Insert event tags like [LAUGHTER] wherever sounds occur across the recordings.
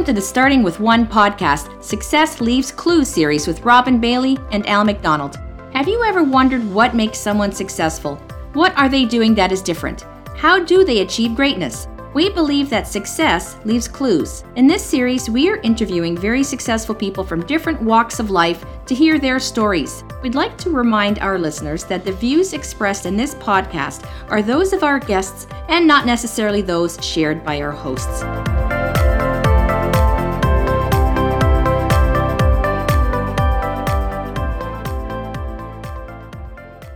Welcome to the Starting with One podcast, Success Leaves Clues series with Robin Bailey and Al McDonald. Have you ever wondered what makes someone successful? What are they doing that is different? How do they achieve greatness? We believe that success leaves clues. In this series, we are interviewing very successful people from different walks of life to hear their stories. We'd like to remind our listeners that the views expressed in this podcast are those of our guests and not necessarily those shared by our hosts.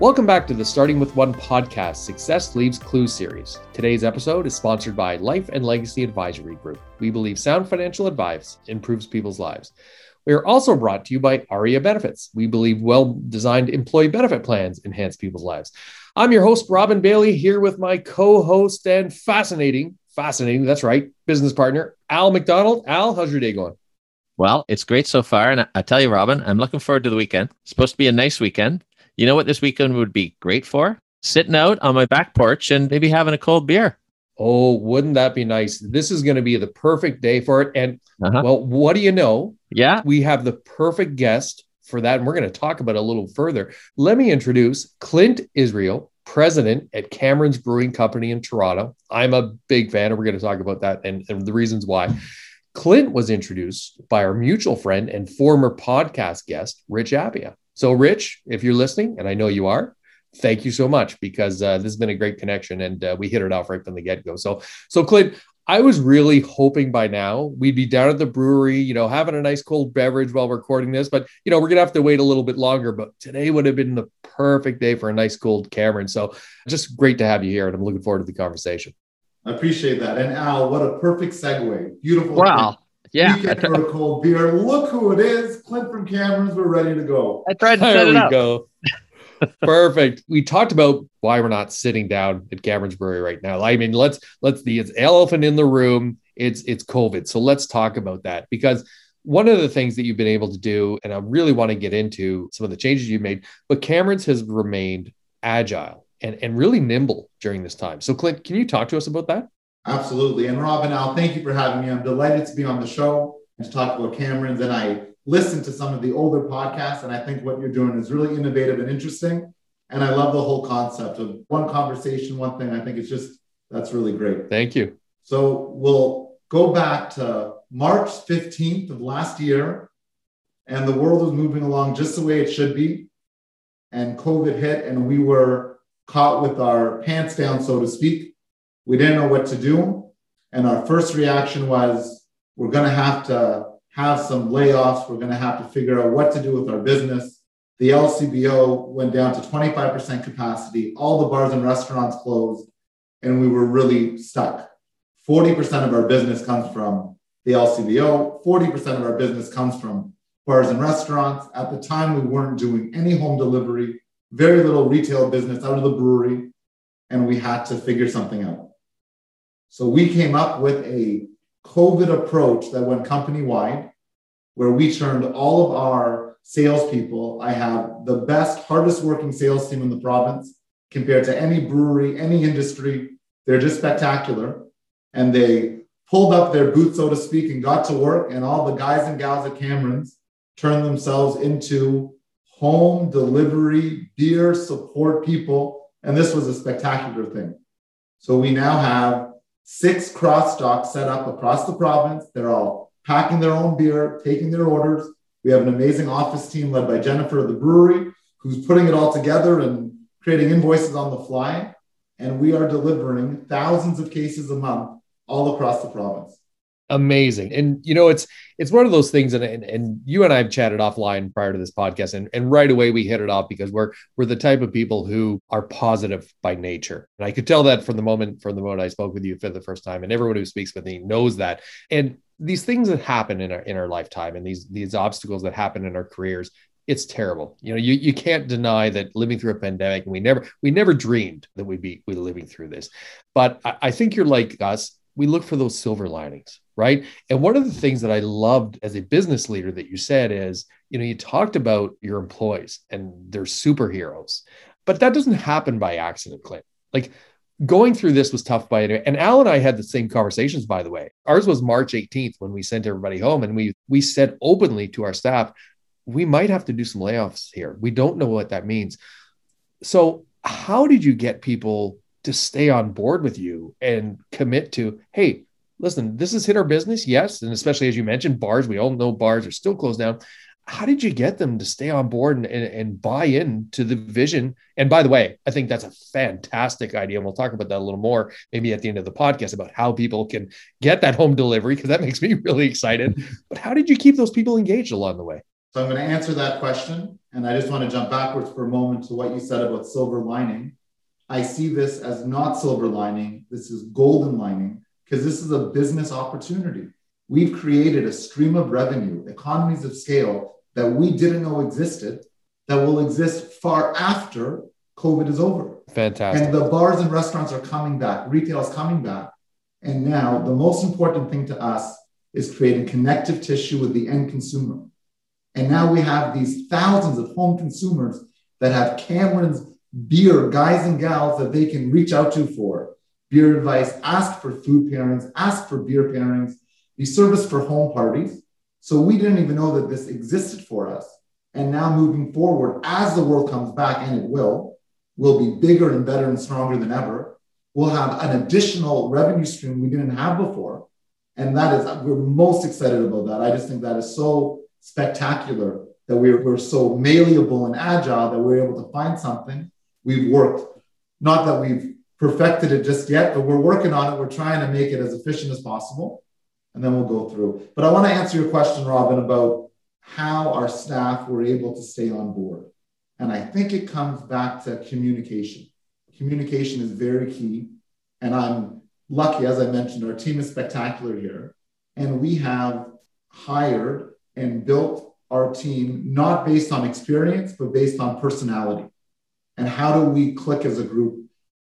Welcome back to the Starting with One podcast Success Leaves Clues series. Today's episode is sponsored by Life and Legacy Advisory Group. We believe sound financial advice improves people's lives. We are also brought to you by ARIA Benefits. We believe well designed employee benefit plans enhance people's lives. I'm your host, Robin Bailey, here with my co host and fascinating, fascinating, that's right, business partner, Al McDonald. Al, how's your day going? Well, it's great so far. And I tell you, Robin, I'm looking forward to the weekend. It's supposed to be a nice weekend. You know what this weekend would be great for? Sitting out on my back porch and maybe having a cold beer. Oh, wouldn't that be nice? This is going to be the perfect day for it. And uh-huh. well, what do you know? Yeah. We have the perfect guest for that. And we're going to talk about it a little further. Let me introduce Clint Israel, president at Cameron's Brewing Company in Toronto. I'm a big fan, and we're going to talk about that and, and the reasons why. Clint was introduced by our mutual friend and former podcast guest, Rich Appia. So, Rich, if you're listening, and I know you are, thank you so much because uh, this has been a great connection and uh, we hit it off right from the get go. So, so Clint, I was really hoping by now we'd be down at the brewery, you know, having a nice cold beverage while recording this, but you know, we're gonna have to wait a little bit longer. But today would have been the perfect day for a nice cold Cameron. So, just great to have you here, and I'm looking forward to the conversation. I appreciate that. And Al, what a perfect segue. Beautiful. Wow. Yeah. Weekend for a cold beer. Look who it is. Clint from Cameron's. We're ready to go. I tried to there set it we up. go. [LAUGHS] Perfect. We talked about why we're not sitting down at Cameron's Brewery right now. I mean, let's let's the it's elephant in the room. It's it's COVID. So let's talk about that because one of the things that you've been able to do, and I really want to get into some of the changes you've made, but Cameron's has remained agile and, and really nimble during this time. So Clint, can you talk to us about that? Absolutely. And Robin, Al, thank you for having me. I'm delighted to be on the show and to talk about Cameron's. And I listened to some of the older podcasts, and I think what you're doing is really innovative and interesting. And I love the whole concept of one conversation, one thing. I think it's just that's really great. Thank you. So we'll go back to March 15th of last year, and the world was moving along just the way it should be. And COVID hit, and we were caught with our pants down, so to speak we didn't know what to do. And our first reaction was we're going to have to have some layoffs. We're going to have to figure out what to do with our business. The LCBO went down to 25% capacity. All the bars and restaurants closed, and we were really stuck. 40% of our business comes from the LCBO, 40% of our business comes from bars and restaurants. At the time, we weren't doing any home delivery, very little retail business out of the brewery, and we had to figure something out. So we came up with a COVID approach that went company wide, where we turned all of our salespeople. I have the best, hardest working sales team in the province compared to any brewery, any industry. They're just spectacular. And they pulled up their boots, so to speak, and got to work. And all the guys and gals at Cameron's turned themselves into home delivery beer support people. And this was a spectacular thing. So we now have six cross stocks set up across the province. They're all packing their own beer, taking their orders. We have an amazing office team led by Jennifer of the brewery, who's putting it all together and creating invoices on the fly. And we are delivering thousands of cases a month all across the province amazing and you know it's it's one of those things and, and and you and i have chatted offline prior to this podcast and, and right away we hit it off because we're we're the type of people who are positive by nature and i could tell that from the moment from the moment i spoke with you for the first time and everyone who speaks with me knows that and these things that happen in our in our lifetime and these these obstacles that happen in our careers it's terrible. You know, you, you can't deny that living through a pandemic, and we never we never dreamed that we'd be we living through this. But I, I think you're like us. We look for those silver linings right? And one of the things that I loved as a business leader that you said is, you know, you talked about your employees and they're superheroes, but that doesn't happen by accident, Clint. Like going through this was tough by anyway. And Al and I had the same conversations, by the way. Ours was March 18th when we sent everybody home, and we we said openly to our staff, we might have to do some layoffs here. We don't know what that means. So, how did you get people to stay on board with you and commit to, hey, listen, this has hit our business, yes, and especially as you mentioned, bars. We all know bars are still closed down how did you get them to stay on board and, and, and, buy in to the vision? And by the way, I think that's a fantastic idea. And we'll talk about that a little more maybe at the end of the podcast about how people can get that home delivery, because that [LAUGHS] makes me really excited. But how did you keep those people engaged along the way? So I'm going to answer that question. And I just want to jump backwards for a moment to what you said about silver lining. I see this as not silver lining, this is golden lining, because this is a business opportunity. We've created a stream of revenue, economies of scale that we didn't know existed that will exist far after COVID is over. Fantastic. And the bars and restaurants are coming back, retail is coming back. And now the most important thing to us is creating connective tissue with the end consumer. And now we have these thousands of home consumers that have Cameron's beer guys and gals that they can reach out to for beer advice, ask for food pairings, ask for beer pairings, be serviced for home parties. So we didn't even know that this existed for us. And now moving forward, as the world comes back, and it will, will be bigger and better and stronger than ever. We'll have an additional revenue stream we didn't have before. And that is, we're most excited about that. I just think that is so spectacular that we're, we're so malleable and agile that we're able to find something. We've worked, not that we've perfected it just yet, but we're working on it. We're trying to make it as efficient as possible and then we'll go through. But I want to answer your question, Robin, about how our staff were able to stay on board. And I think it comes back to communication. Communication is very key. And I'm lucky, as I mentioned, our team is spectacular here. And we have hired and built our team not based on experience, but based on personality. And how do we click as a group?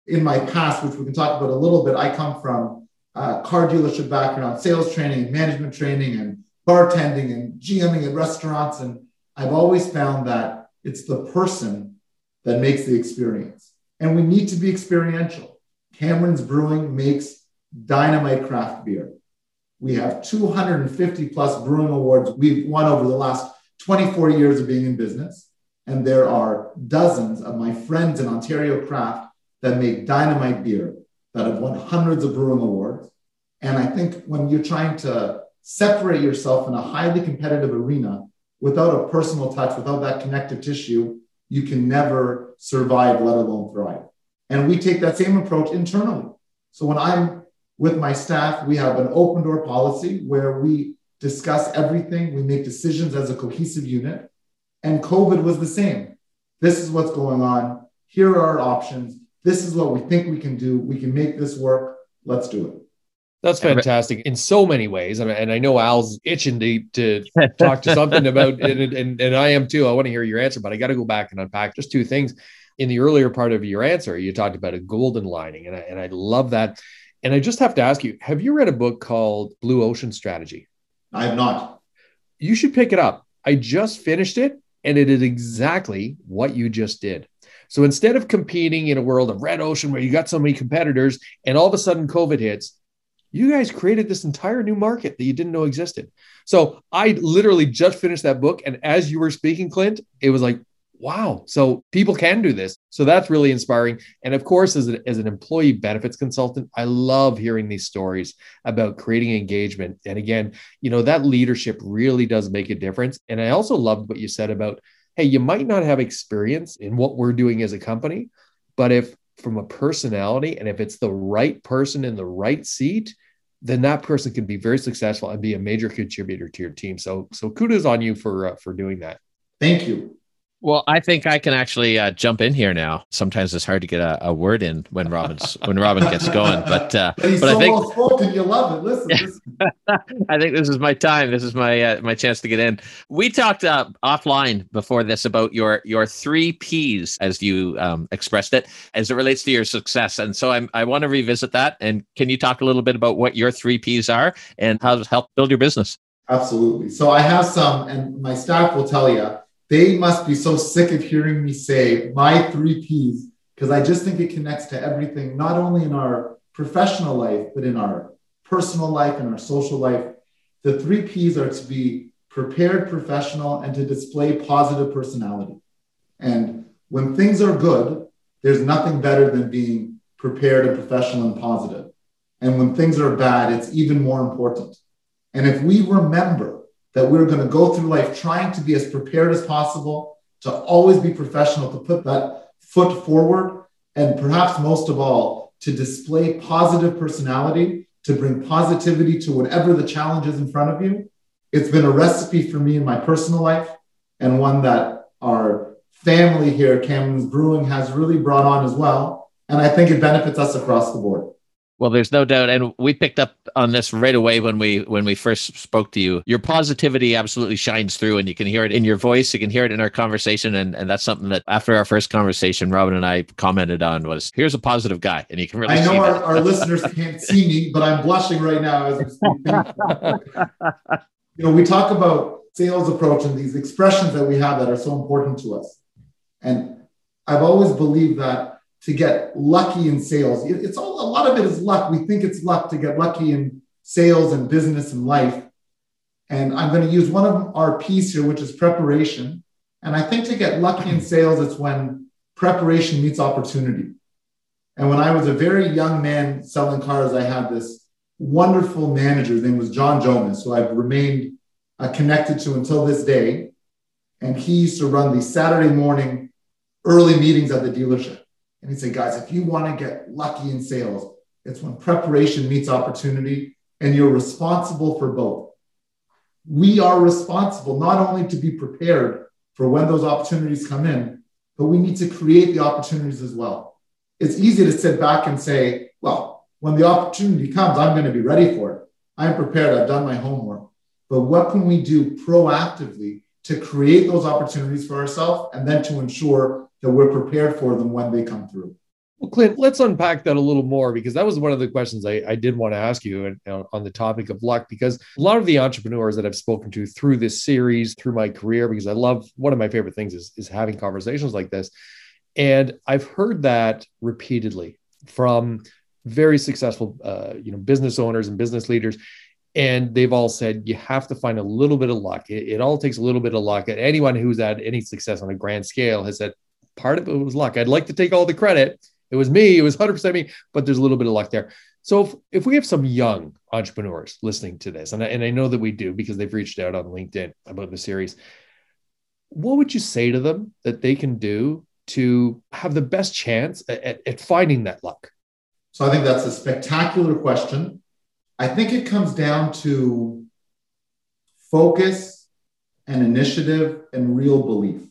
In my past, which we can talk about a little bit, I come from uh, car dealership background, sales training, management training, and bartending and GMing at restaurants. And I've always found that it's the person that makes the experience. And we need to be experiential. Cameron's Brewing makes dynamite craft beer. We have 250 plus brewing awards we've won over the last 24 years of being in business. And there are dozens of my friends in Ontario Craft that make dynamite beer that have won hundreds of brewing awards. And I think when you're trying to separate yourself in a highly competitive arena without a personal touch, without that connective tissue, you can never survive, let alone thrive. And we take that same approach internally. So when I'm with my staff, we have an open door policy where we discuss everything, we make decisions as a cohesive unit. And COVID was the same. This is what's going on. Here are our options. This is what we think we can do. We can make this work. Let's do it. That's fantastic in so many ways. And, and I know Al's itching to, to talk to something about [LAUGHS] it. And, and I am too. I want to hear your answer, but I got to go back and unpack just two things. In the earlier part of your answer, you talked about a golden lining, and I, and I love that. And I just have to ask you have you read a book called Blue Ocean Strategy? I have not. You should pick it up. I just finished it, and it is exactly what you just did. So instead of competing in a world of red ocean where you got so many competitors and all of a sudden COVID hits, you guys created this entire new market that you didn't know existed. So I literally just finished that book. And as you were speaking, Clint, it was like, wow. So people can do this. So that's really inspiring. And of course, as, a, as an employee benefits consultant, I love hearing these stories about creating engagement. And again, you know, that leadership really does make a difference. And I also loved what you said about hey, you might not have experience in what we're doing as a company, but if from a personality and if it's the right person in the right seat, then that person can be very successful and be a major contributor to your team. So, so kudos on you for uh, for doing that. Thank you. Well, I think I can actually uh, jump in here now. Sometimes it's hard to get a, a word in when Robin's when Robin gets going, but uh, but, but so I think spoken. You love it. Listen, listen. [LAUGHS] I think this is my time. This is my uh, my chance to get in. We talked uh, offline before this about your your three P's as you um, expressed it as it relates to your success, and so I'm, I want to revisit that. And can you talk a little bit about what your three P's are and how to help build your business? Absolutely. So I have some, and my staff will tell you they must be so sick of hearing me say my three P's because I just think it connects to everything, not only in our professional life, but in our personal life and our social life. The three P's are to be prepared, professional, and to display positive personality. And when things are good, there's nothing better than being prepared and professional and positive. And when things are bad, it's even more important. And if we remember that we're going to go through life trying to be as prepared as possible, to always be professional, to put that foot forward, and perhaps most of all, to display positive personality, to bring positivity to whatever the challenge is in front of you, it's been a recipe for me in my personal life and one that our family here at Cameron's Brewing has really brought on as well. And I think it benefits us across the board. Well, there's no doubt, and we picked up on this right away when we when we first spoke to you. Your positivity absolutely shines through, and you can hear it in your voice. You can hear it in our conversation, and and that's something that after our first conversation, Robin and I commented on was here's a positive guy, and you can really. I know our, our listeners can't see me, but I'm blushing right now as we speaking. you know, we talk about sales approach and these expressions that we have that are so important to us, and I've always believed that to get lucky in sales. It's all a lot of it is luck. We think it's luck to get lucky in sales and business and life. And I'm going to use one of our P's here, which is preparation. And I think to get lucky in sales, it's when preparation meets opportunity. And when I was a very young man selling cars, I had this wonderful manager. His name was John Jonas, who I've remained uh, connected to until this day. And he used to run the Saturday morning early meetings at the dealership. And he said, guys, if you want to get lucky in sales, it's when preparation meets opportunity and you're responsible for both. We are responsible not only to be prepared for when those opportunities come in, but we need to create the opportunities as well. It's easy to sit back and say, well, when the opportunity comes, I'm going to be ready for it. I'm prepared. I've done my homework. But what can we do proactively to create those opportunities for ourselves and then to ensure that we're prepared for them when they come through. Well, Clint, let's unpack that a little more because that was one of the questions I, I did want to ask you on the topic of luck. Because a lot of the entrepreneurs that I've spoken to through this series, through my career, because I love one of my favorite things is, is having conversations like this. And I've heard that repeatedly from very successful, uh, you know, business owners and business leaders and they've all said you have to find a little bit of luck. It, it, all takes a little bit of luck. And anyone who's had any success on a grand scale has said part of it was luck. I'd like to take all the credit. It was me. It was 100% me, but there's a little bit of luck there. So if, if we have some young entrepreneurs listening to this, and I, and I know that we do because they've reached out on LinkedIn about the series, what would you say to them that they can do to have the best chance at, at, at finding that luck? So I think that's a spectacular question. I think it comes down to focus and initiative and real belief.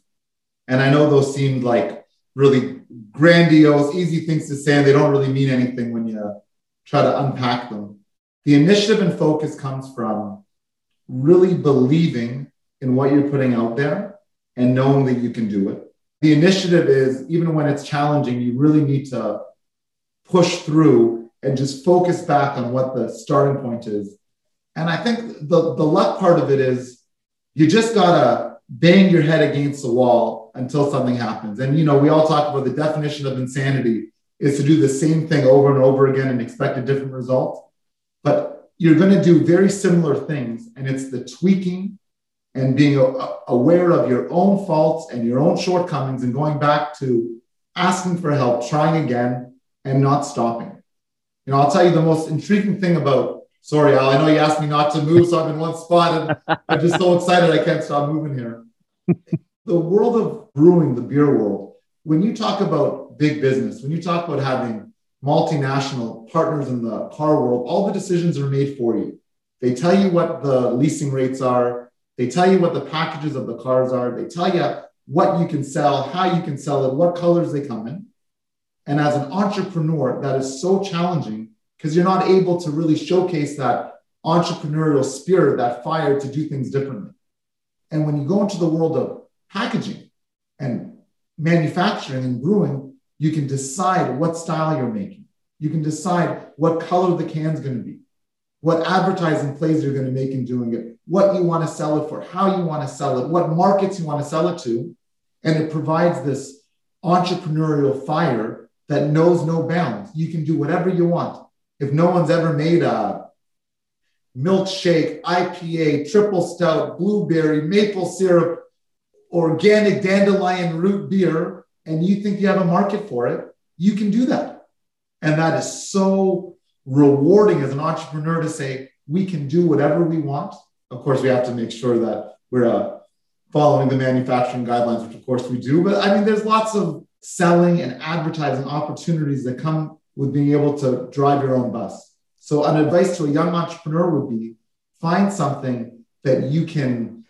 And I know those seemed like really grandiose, easy things to say, and they don't really mean anything when you try to unpack them. The initiative and focus comes from really believing in what you're putting out there and knowing that you can do it. The initiative is even when it's challenging, you really need to push through and just focus back on what the starting point is. And I think the, the luck part of it is you just gotta bang your head against the wall until something happens. And, you know, we all talk about the definition of insanity is to do the same thing over and over again and expect a different result. But you're going to do very similar things. And it's the tweaking and being aware of your own faults and your own shortcomings and going back to asking for help, trying again, and not stopping. You know, I'll tell you the most intriguing thing about, sorry, Al, I know you asked me not to move, so I'm in one spot and I'm just so excited I can't stop moving here. The world of brewing, the beer world, when you talk about big business, when you talk about having multinational partners in the car world, all the decisions are made for you. They tell you what the leasing rates are, they tell you what the packages of the cars are, they tell you what you can sell, how you can sell it, what colors they come in. And as an entrepreneur, that is so challenging because you're not able to really showcase that entrepreneurial spirit, that fire to do things differently. And when you go into the world of packaging and manufacturing and brewing, you can decide what style you're making. You can decide what color the can's going to be, what advertising plays you're going to make in doing it, what you want to sell it for, how you want to sell it, what markets you want to sell it to. And it provides this entrepreneurial fire that knows no bounds. You can do whatever you want. If no one's ever made a milkshake, IPA, triple stout, blueberry, maple syrup, organic dandelion root beer, and you think you have a market for it, you can do that. And that is so rewarding as an entrepreneur to say, we can do whatever we want. Of course, we have to make sure that we're uh, following the manufacturing guidelines, which of course we do. But I mean, there's lots of selling and advertising opportunities that come with being able to drive your own bus. So, an advice to a young entrepreneur would be find something that you can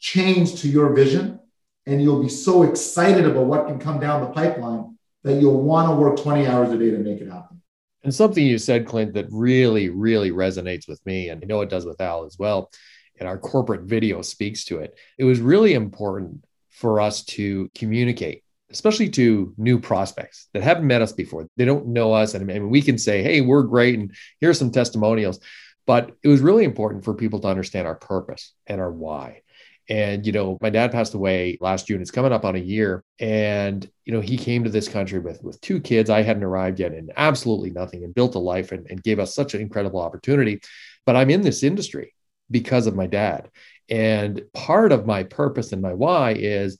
change to your vision, and you'll be so excited about what can come down the pipeline that you'll want to work 20 hours a day to make it happen. And something you said, Clint, that really, really resonates with me, and I know it does with Al as well. And our corporate video speaks to it. It was really important for us to communicate, especially to new prospects that haven't met us before. They don't know us. And I mean, we can say, hey, we're great, and here's some testimonials. But it was really important for people to understand our purpose and our why. And, you know, my dad passed away last June. It's coming up on a year. And, you know, he came to this country with, with two kids. I hadn't arrived yet and absolutely nothing and built a life and, and gave us such an incredible opportunity. But I'm in this industry because of my dad. And part of my purpose and my why is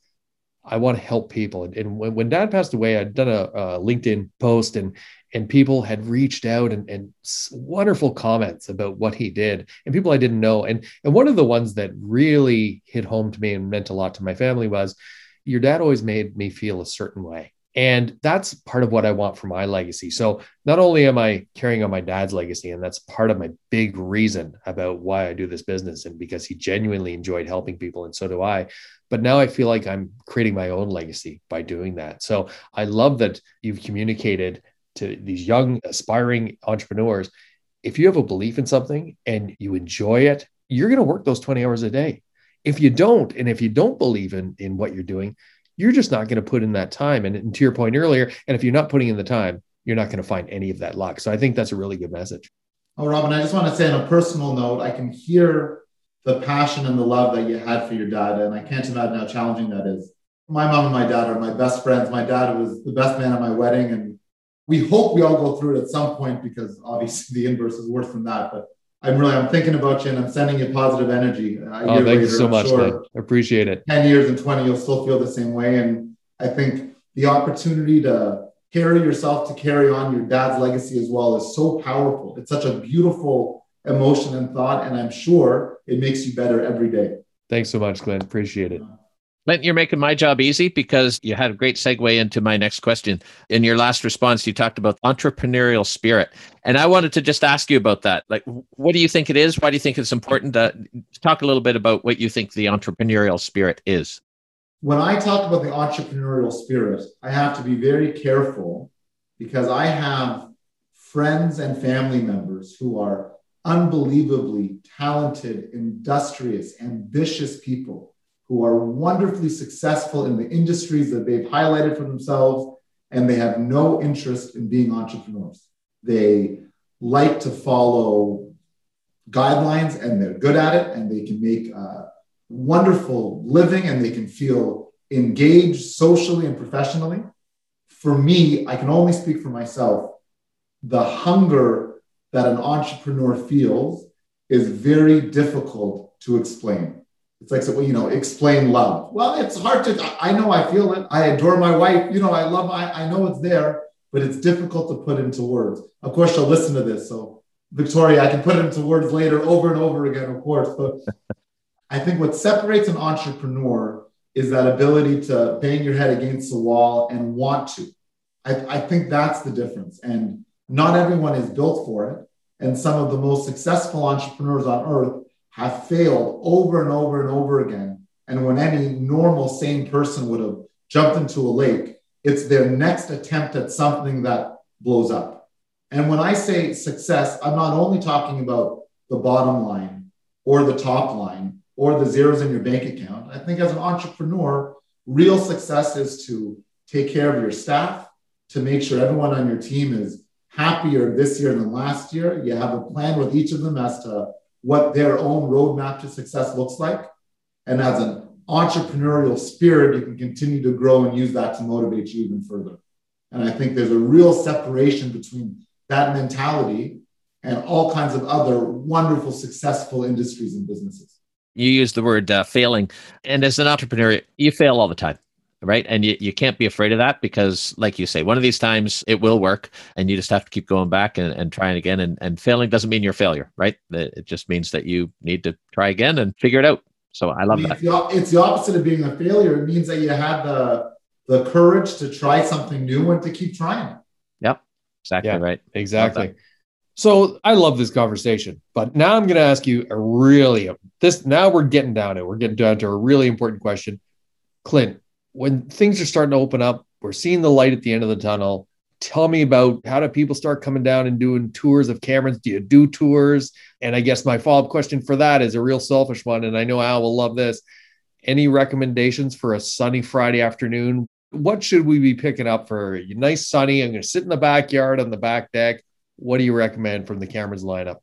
I want to help people. And, and when, when dad passed away, I'd done a, a LinkedIn post and and people had reached out and, and wonderful comments about what he did and people i didn't know. And and one of the ones that really hit home to me and meant a lot to my family was your dad always made me feel a certain way. And that's part of what i want for my legacy. So not only am i carrying on my dad's legacy and that's part of my big reason about why i do this business and because he genuinely enjoyed helping people and so do i. But now i feel like i'm creating my own legacy by doing that. So i love that you've communicated to these young aspiring entrepreneurs if you have a belief in something and you enjoy it you're going to work those 20 hours a day. If you don't and if you don't believe in in what you're doing you're just not going to put in that time. And, and to your point earlier and if you're not putting in the time you're not going to find any of that luck. So i think that's a really good message. Oh robin i just want to say on a personal note i can hear the passion and the love that you had for your dad and i can't imagine how challenging that is. My mom and my dad are my best friends. My dad was the best man at my wedding and we hope we all go through it at some point because obviously the inverse is worse than that. But I'm really I'm thinking about you and I'm sending you positive energy. oh, thank you so I'm much, sure I appreciate it. Ten years and twenty, you'll still feel the same way. And I think the opportunity to carry yourself to carry on your dad's legacy as well is so powerful. It's such a beautiful emotion and thought, and I'm sure it makes you better every day. Thanks so much, Glenn. Appreciate it. Clint, you're making my job easy because you had a great segue into my next question. In your last response, you talked about entrepreneurial spirit. And I wanted to just ask you about that. Like, what do you think it is? Why do you think it's important? To talk a little bit about what you think the entrepreneurial spirit is. When I talk about the entrepreneurial spirit, I have to be very careful because I have friends and family members who are unbelievably talented, industrious, ambitious people who are wonderfully successful in the industries that they've highlighted for themselves, and they have no interest in being entrepreneurs. They like to follow guidelines and they're good at it, and they can make a wonderful living and they can feel engaged socially and professionally. For me, I can only speak for myself. The hunger that an entrepreneur feels is very difficult to explain it's like, so, you know, explain love. Well, it's hard to, I know I feel it. I adore my wife. You know, I love, I, I know it's there, but it's difficult to put into words. Of course, she'll listen to this. So, Victoria, I can put it into words later over and over again, of course. But I think what separates an entrepreneur is that ability to bang your head against the wall and want to. I, I think that's the difference. And not everyone is built for it. And some of the most successful entrepreneurs on earth have failed over and over and over again. And when any normal, sane person would have jumped into a lake, it's their next attempt at something that blows up. And when I say success, I'm not only talking about the bottom line or the top line or the zeros in your bank account. I think as an entrepreneur, real success is to take care of your staff, to make sure everyone on your team is happier this year than last year. You have a plan with each of them as to what their own roadmap to success looks like. And as an entrepreneurial spirit, you can continue to grow and use that to motivate you even further. And I think there's a real separation between that mentality and all kinds of other wonderful, successful industries and businesses. You use the word uh, failing. And as an entrepreneur, you fail all the time right? And you, you can't be afraid of that because like you say one of these times it will work and you just have to keep going back and, and trying again. And, and failing doesn't mean you're a failure right? It just means that you need to try again and figure it out. So i love I mean, that. It's the, it's the opposite of being a failure. It means that you had the the courage to try something new and to keep trying. Yep. Exactly yeah, right. exactly. So I love this conversation, but now I'm going to ask you a really this. Now we're getting down to we're getting down to a really important question, Clint. When things are starting to open up, we're seeing the light at the end of the tunnel. Tell me about how do people start coming down and doing tours of Cameron's? Do you do tours? And I guess my follow up question for that is a real selfish one, and I know Al will love this. Any recommendations for a sunny Friday afternoon? What should we be picking up for a nice sunny? I'm going to sit in the backyard on the back deck what do you recommend from the Cameron's lineup?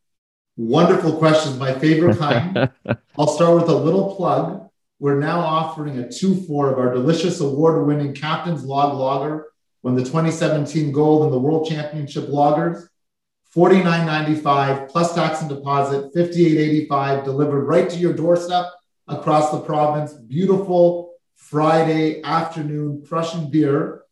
Wonderful questions. My favorite kind. [LAUGHS] I'll start with a little plug. We're now offering a 2 4 of our delicious award winning Captain's Log Lager, won the 2017 gold in the World Championship Lagers. $49.95 plus tax and deposit, $58.85 delivered right to your doorstep across the province. Beautiful Friday afternoon crushing beer.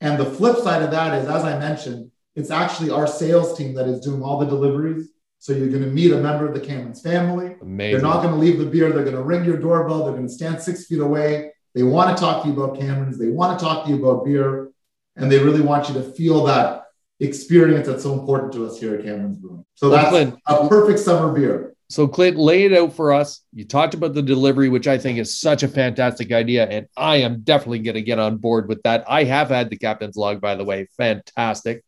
And the flip side of that is, as I mentioned, it's actually our sales team that is doing all the deliveries. So you're going to meet a member of the Cameron's family. Amazing. They're not going to leave the beer. They're going to ring your doorbell. They're going to stand six feet away. They want to talk to you about Cameron's. They want to talk to you about beer. And they really want you to feel that experience that's so important to us here at Cameron's Brewing. So that's a perfect summer beer. So, Clint, lay it out for us. You talked about the delivery, which I think is such a fantastic idea. And I am definitely going to get on board with that. I have had the captain's log, by the way. Fantastic.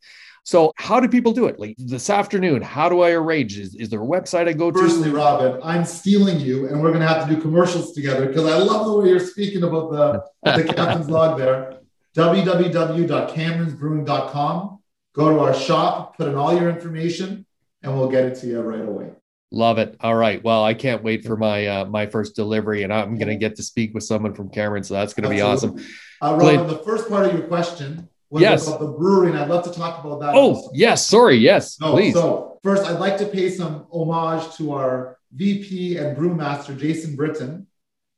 So, how do people do it? Like this afternoon, how do I arrange? Is, is there a website I go to? Personally, Robin, I'm stealing you, and we're going to have to do commercials together because I love the way you're speaking about the, the captain's [LAUGHS] log there. www.cameronsbrewing.com. Go to our shop, put in all your information, and we'll get it to you right away. Love it. All right. Well, I can't wait for my uh, my first delivery, and I'm going to get to speak with someone from Cameron, so that's going to be awesome. Uh, Robin, the first part of your question was yes. about the brewery, and I'd love to talk about that. Oh, also. yes. Sorry. Yes, no, please. So first, I'd like to pay some homage to our VP and brewmaster, Jason Britton,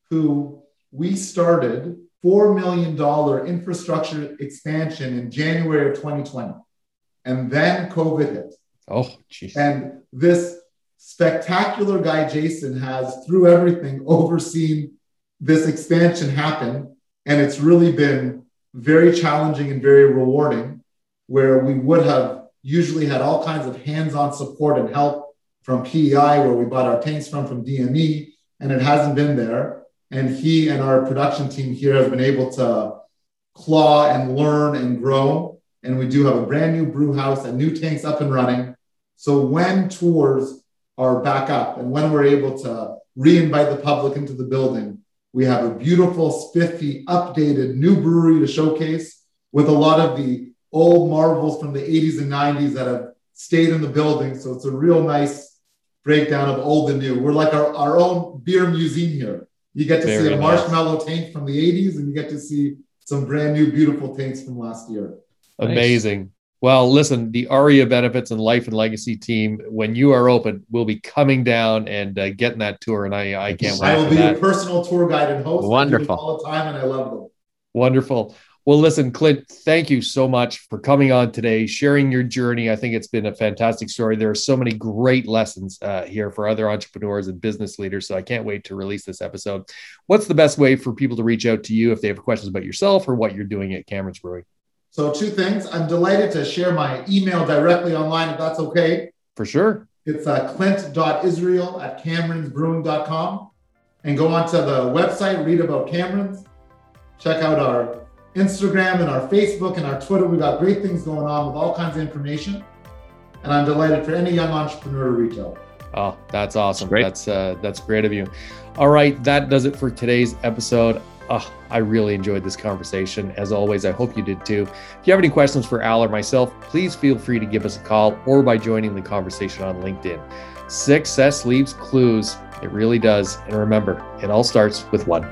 who we started $4 million infrastructure expansion in January of 2020. And then COVID hit. Oh, geez. And this spectacular guy, Jason, has through everything overseen this expansion happen. And it's really been very challenging and very rewarding, where we would have usually had all kinds of hands-on support and help from PEI, where we bought our tanks from from DME, and it hasn't been there. And he and our production team here have been able to claw and learn and grow. And we do have a brand new brew house and new tanks up and running. So when tours are back up and when we're able to re-invite the public into the building, we have a beautiful, spiffy, updated new brewery to showcase with a lot of the old marvels from the 80s and 90s that have stayed in the building. So it's a real nice breakdown of old and new. We're like our, our own beer museum here. You get to Very see a marshmallow nice. tank from the 80s and you get to see some brand new, beautiful tanks from last year. Amazing. Well, listen, the ARIA benefits and life and legacy team, when you are open, will be coming down and uh, getting that tour. And I, I can't wait. I will be that. a personal tour guide and host. Wonderful. All the time, and I love them. Wonderful. Well, listen, Clint, thank you so much for coming on today, sharing your journey. I think it's been a fantastic story. There are so many great lessons uh, here for other entrepreneurs and business leaders. So I can't wait to release this episode. What's the best way for people to reach out to you if they have questions about yourself or what you're doing at Cameron's Brewing? So, two things. I'm delighted to share my email directly online if that's okay. For sure. It's uh, clint.israel at cameronsbrewing.com. And go onto the website, read about Camerons, check out our Instagram and our Facebook and our Twitter. We've got great things going on with all kinds of information. And I'm delighted for any young entrepreneur to reach out. Oh, that's awesome. Great. That's uh, that's great of you. All right, that does it for today's episode. Oh, I really enjoyed this conversation. As always, I hope you did too. If you have any questions for Al or myself, please feel free to give us a call or by joining the conversation on LinkedIn. Success leaves clues. It really does. And remember, it all starts with one.